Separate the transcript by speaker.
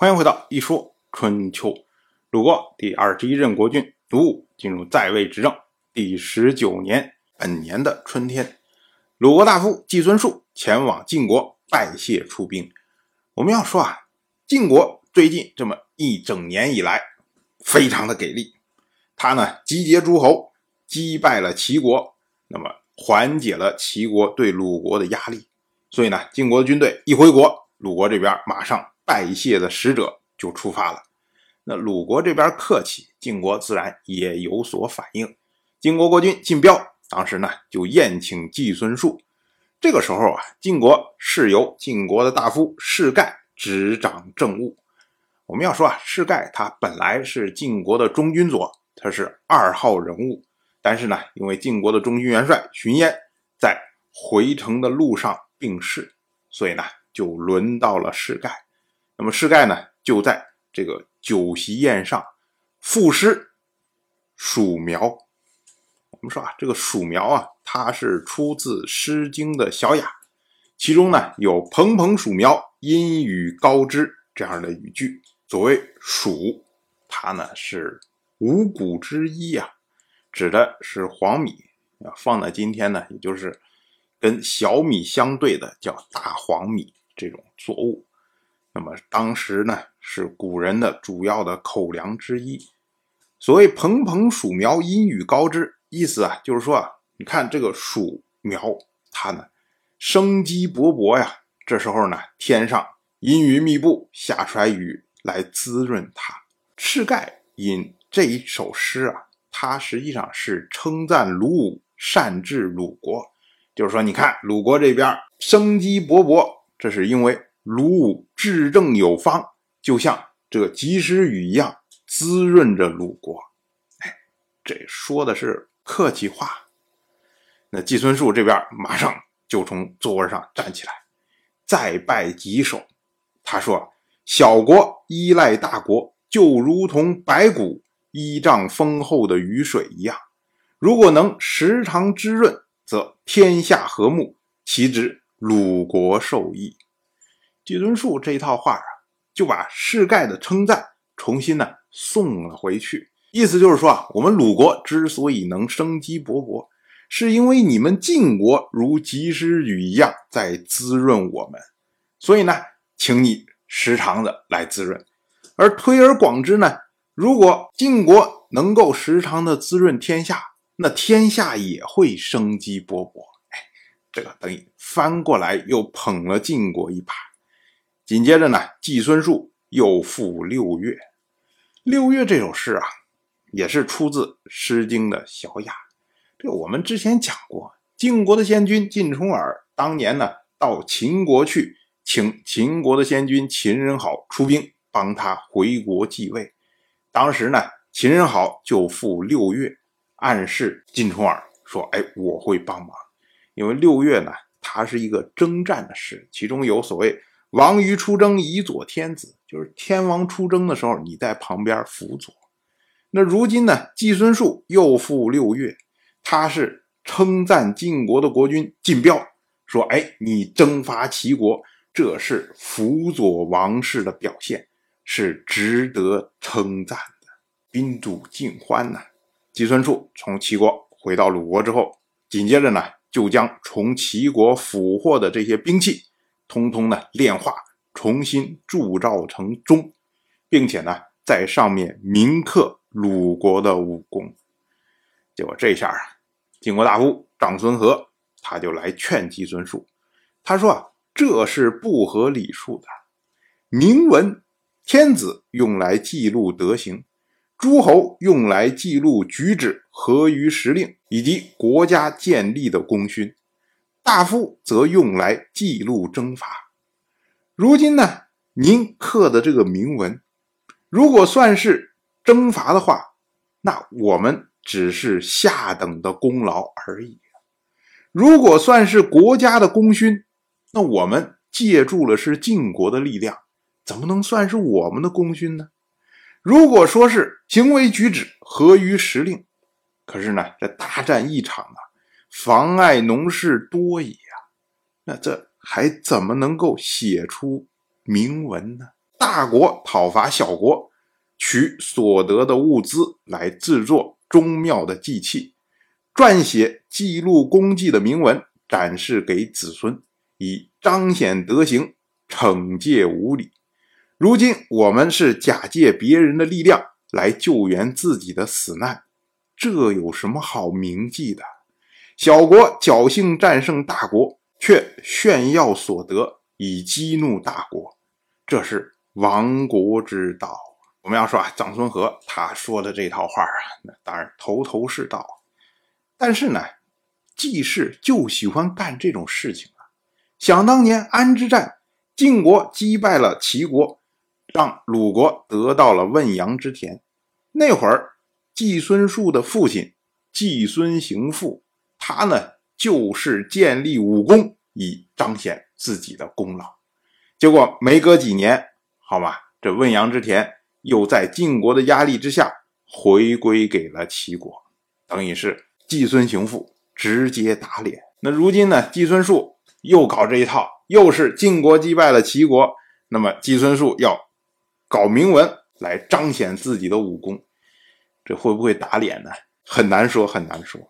Speaker 1: 欢迎回到《一说春秋》。鲁国第二十一任国君鲁武进入在位执政第十九年，本年的春天，鲁国大夫季孙树前往晋国拜谢出兵。我们要说啊，晋国最近这么一整年以来，非常的给力。他呢集结诸侯，击败了齐国，那么缓解了齐国对鲁国的压力。所以呢，晋国的军队一回国，鲁国这边马上拜谢的使者就出发了。那鲁国这边客气，晋国自然也有所反应。晋国国君晋彪当时呢就宴请季孙树。这个时候啊，晋国是由晋国的大夫士盖执掌政务。我们要说啊，士盖他本来是晋国的中军佐，他是二号人物。但是呢，因为晋国的中军元帅荀嫣在回城的路上。病逝，所以呢，就轮到了士盖。那么士盖呢，就在这个酒席宴上赋诗黍苗。我们说啊，这个黍苗啊，它是出自《诗经》的小雅，其中呢有“蓬蓬黍苗，阴雨高枝”这样的语句。所谓黍，它呢是五谷之一啊，指的是黄米啊。放在今天呢，也就是。跟小米相对的叫大黄米这种作物，那么当时呢是古人的主要的口粮之一。所谓“蓬蓬黍苗，阴雨高枝”，意思啊就是说啊，你看这个黍苗，它呢生机勃勃呀。这时候呢，天上阴云密布，下出来雨来滋润它。赤盖引这一首诗啊，它实际上是称赞鲁武善治鲁国。就是说，你看鲁国这边生机勃勃，这是因为鲁武治政有方，就像这个及时雨一样滋润着鲁国。哎，这说的是客气话。那季孙树这边马上就从座位上站起来，再拜几首。他说：“小国依赖大国，就如同白骨依仗丰厚的雨水一样，如果能时常滋润。”则天下和睦，其之鲁国受益。季孙树这一套话啊，就把世盖的称赞重新呢送了回去。意思就是说啊，我们鲁国之所以能生机勃勃，是因为你们晋国如及时雨一样在滋润我们，所以呢，请你时常的来滋润。而推而广之呢，如果晋国能够时常的滋润天下。那天下也会生机勃勃，哎，这个等于翻过来又捧了晋国一把。紧接着呢，季孙树又赋六月。六月这首诗啊，也是出自《诗经》的小雅。这我们之前讲过，晋国的先君晋重耳当年呢，到秦国去，请秦国的先君秦人好出兵帮他回国继位。当时呢，秦人好就赋六月。暗示晋重耳说：“哎，我会帮忙，因为六月呢，它是一个征战的事，其中有所谓‘王于出征，以佐天子’，就是天王出征的时候，你在旁边辅佐。那如今呢，季孙树又赴六月，他是称赞晋国的国君晋彪，说：‘哎，你征伐齐国，这是辅佐王室的表现，是值得称赞的。’宾主尽欢呐。”季孙树从齐国回到鲁国之后，紧接着呢，就将从齐国俘获的这些兵器，通通呢炼化，重新铸造成钟，并且呢，在上面铭刻鲁国的武功。结果这下啊，晋国大夫长孙和他就来劝季孙树，他说啊，这是不合礼数的，铭文，天子用来记录德行。诸侯用来记录举止合于时令以及国家建立的功勋，大夫则用来记录征伐。如今呢，您刻的这个铭文，如果算是征伐的话，那我们只是下等的功劳而已；如果算是国家的功勋，那我们借助了是晋国的力量，怎么能算是我们的功勋呢？如果说是行为举止合于时令，可是呢，这大战一场啊，妨碍农事多矣啊，那这还怎么能够写出铭文呢？大国讨伐小国，取所得的物资来制作宗庙的祭器，撰写记录功绩的铭文，展示给子孙，以彰显德行，惩戒无礼。如今我们是假借别人的力量来救援自己的死难，这有什么好铭记的？小国侥幸战胜大国，却炫耀所得，以激怒大国，这是亡国之道。我们要说啊，长孙和他说的这套话啊，那当然头头是道。但是呢，季氏就喜欢干这种事情啊。想当年安之战，晋国击败了齐国，让鲁国得到了汶阳之田。那会儿，季孙树的父亲季孙行父。他呢，就是建立武功以彰显自己的功劳。结果没隔几年，好吧，这汶阳之田又在晋国的压力之下回归给了齐国，等于是季孙行父直接打脸。那如今呢，季孙树又搞这一套，又是晋国击败了齐国，那么季孙树要搞铭文来彰显自己的武功，这会不会打脸呢？很难说，很难说。